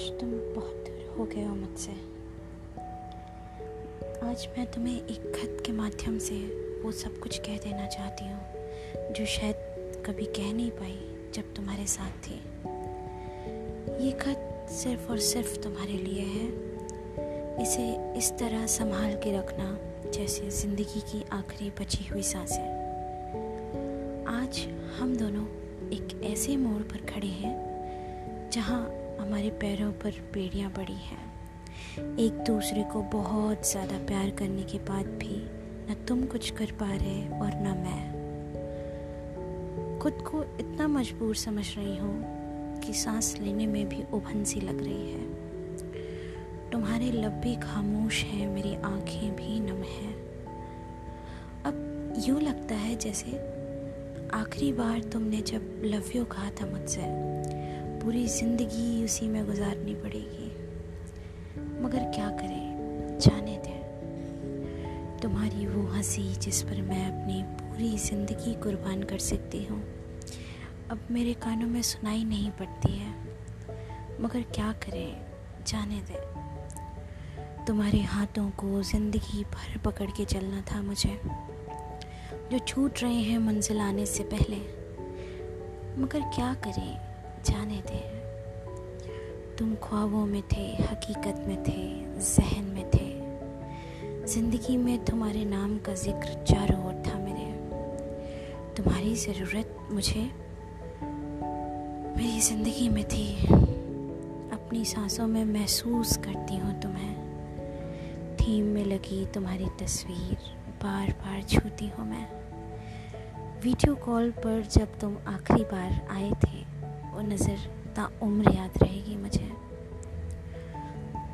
आज तुम बहुत दूर हो गए हो मुझसे। आज मैं तुम्हें एक खत के माध्यम से वो सब कुछ कह देना चाहती हूँ, जो शायद कभी कह नहीं पाई जब तुम्हारे साथ थी। ये खत सिर्फ़ और सिर्फ़ तुम्हारे लिए है। इसे इस तरह संभाल के रखना जैसे ज़िंदगी की आखिरी बची हुई साँसें। आज हम दोनों एक ऐसे मोड़ पर खड़े हैं, जहाँ हमारे पैरों पर बेड़ियाँ पड़ी हैं। एक दूसरे को बहुत ज़्यादा प्यार करने के बाद भी न तुम कुछ कर पा रहे और न मैं। खुद को इतना मजबूर समझ रही हूँ कि सांस लेने में भी उभन सी लग रही है। तुम्हारे लब भी खामोश हैं, मेरी आँखें भी नम हैं। अब यूँ लगता है जैसे आखिरी बार तुमने जब लव यू कहा था मुझसे पूरी ज़िंदगी उसी में गुजारनी पड़ेगी। मगर क्या करें? जाने दें। तुम्हारी वो हँसी जिस पर मैं अपनी पूरी ज़िंदगी कुर्बान कर सकती हूँ, अब मेरे कानों में सुनाई नहीं पड़ती है। मगर क्या करें? जाने दें। तुम्हारे हाथों को ज़िंदगी भर पकड़ के चलना था मुझे, जो छूट रहे हैं मंजिल आने से पहले। मगर क्या करें? जाने दे। तुम ख्वाबों में थे, हकीकत में थे, जहन में थे। ज़िंदगी में तुम्हारे नाम का ज़िक्र चारों ओर था मेरे। तुम्हारी ज़रूरत मुझे, मेरी ज़िंदगी में थी। अपनी सांसों में महसूस करती हूँ तुम्हें। थीम में लगी तुम्हारी तस्वीर बार बार छूती हूँ मैं। वीडियो कॉल पर जब तुम आखिरी बार आए थे वो नज़र ता उम्र याद रहेगी मुझे।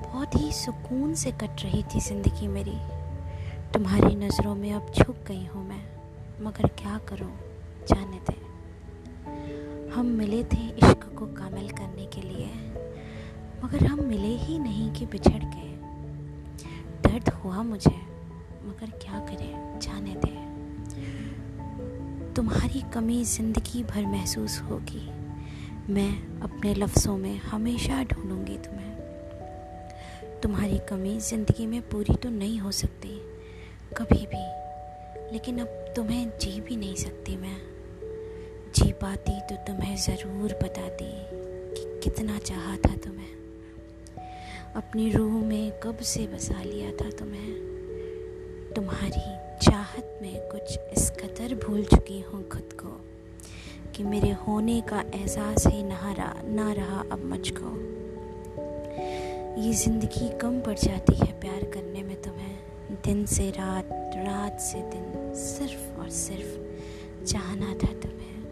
बहुत ही सुकून से कट रही थी ज़िंदगी मेरी। तुम्हारी नज़रों में अब झुक गई हूँ मैं, मगर क्या करूँ, जाने दे। हम मिले थे इश्क को कामिल करने के लिए, मगर हम मिले ही नहीं कि बिछड़ गए। दर्द हुआ मुझे, मगर क्या करें, जाने दे। तुम्हारी कमी ज़िंदगी भर महसूस होगी। मैं अपने लफ्ज़ों में हमेशा ढूंढूँगी तुम्हें। तुम्हारी कमी ज़िंदगी में पूरी तो नहीं हो सकती, कभी भी। लेकिन अब तुम्हें जी भी नहीं सकती मैं। जी पाती तो तुम्हें ज़रूर बताती कि कितना चाहा था तुम्हें। अपनी रूह में कब से बसा लिया था तुम्हें। तुम्हारी चाहत में कुछ इस कदर भूल चुकी हूँ खुद को। कि मेरे होने का एहसास ही ना रहा ना रहा, अब मुझको ये ज़िंदगी कम पड़ जाती है प्यार करने में तुम्हें। दिन से रात रात से दिन, सिर्फ़ और सिर्फ़ चाहना था तुम्हें।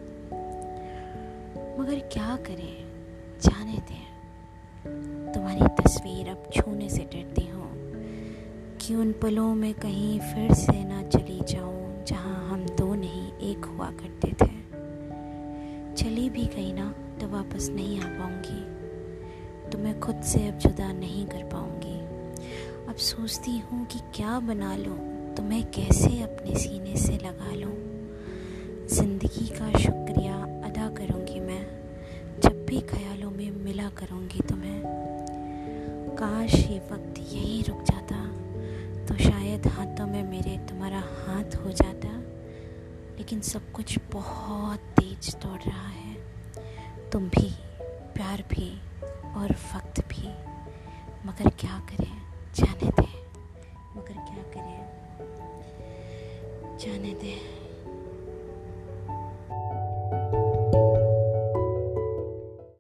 मगर क्या करें? जाने दें। तुम्हारी तस्वीर अब छूने से डरती हूँ कि उन पलों में कहीं फिर से ना चली चली भी गई ना तो वापस नहीं आ पाऊँगी। तो मैं खुद से अब जुदा नहीं कर पाऊँगी। अब सोचती हूँ कि क्या बना लूँ तो मैं कैसे अपने सीने से लगा लूँ। ज़िंदगी का शुक्रिया अदा करूँगी मैं। जब भी ख्यालों में मिला करूँगी तुम्हें काश ये वक्त यहीं रुक जाता तो शायद हाथों में मेरे तुम्हारा हाथ हो जाता। लेकिन सब कुछ बहुत तेज दौड़ रहा है। तुम भी, प्यार भी और वक्त भी। मगर क्या करें? जाने दें। मगर क्या करें? जाने दें।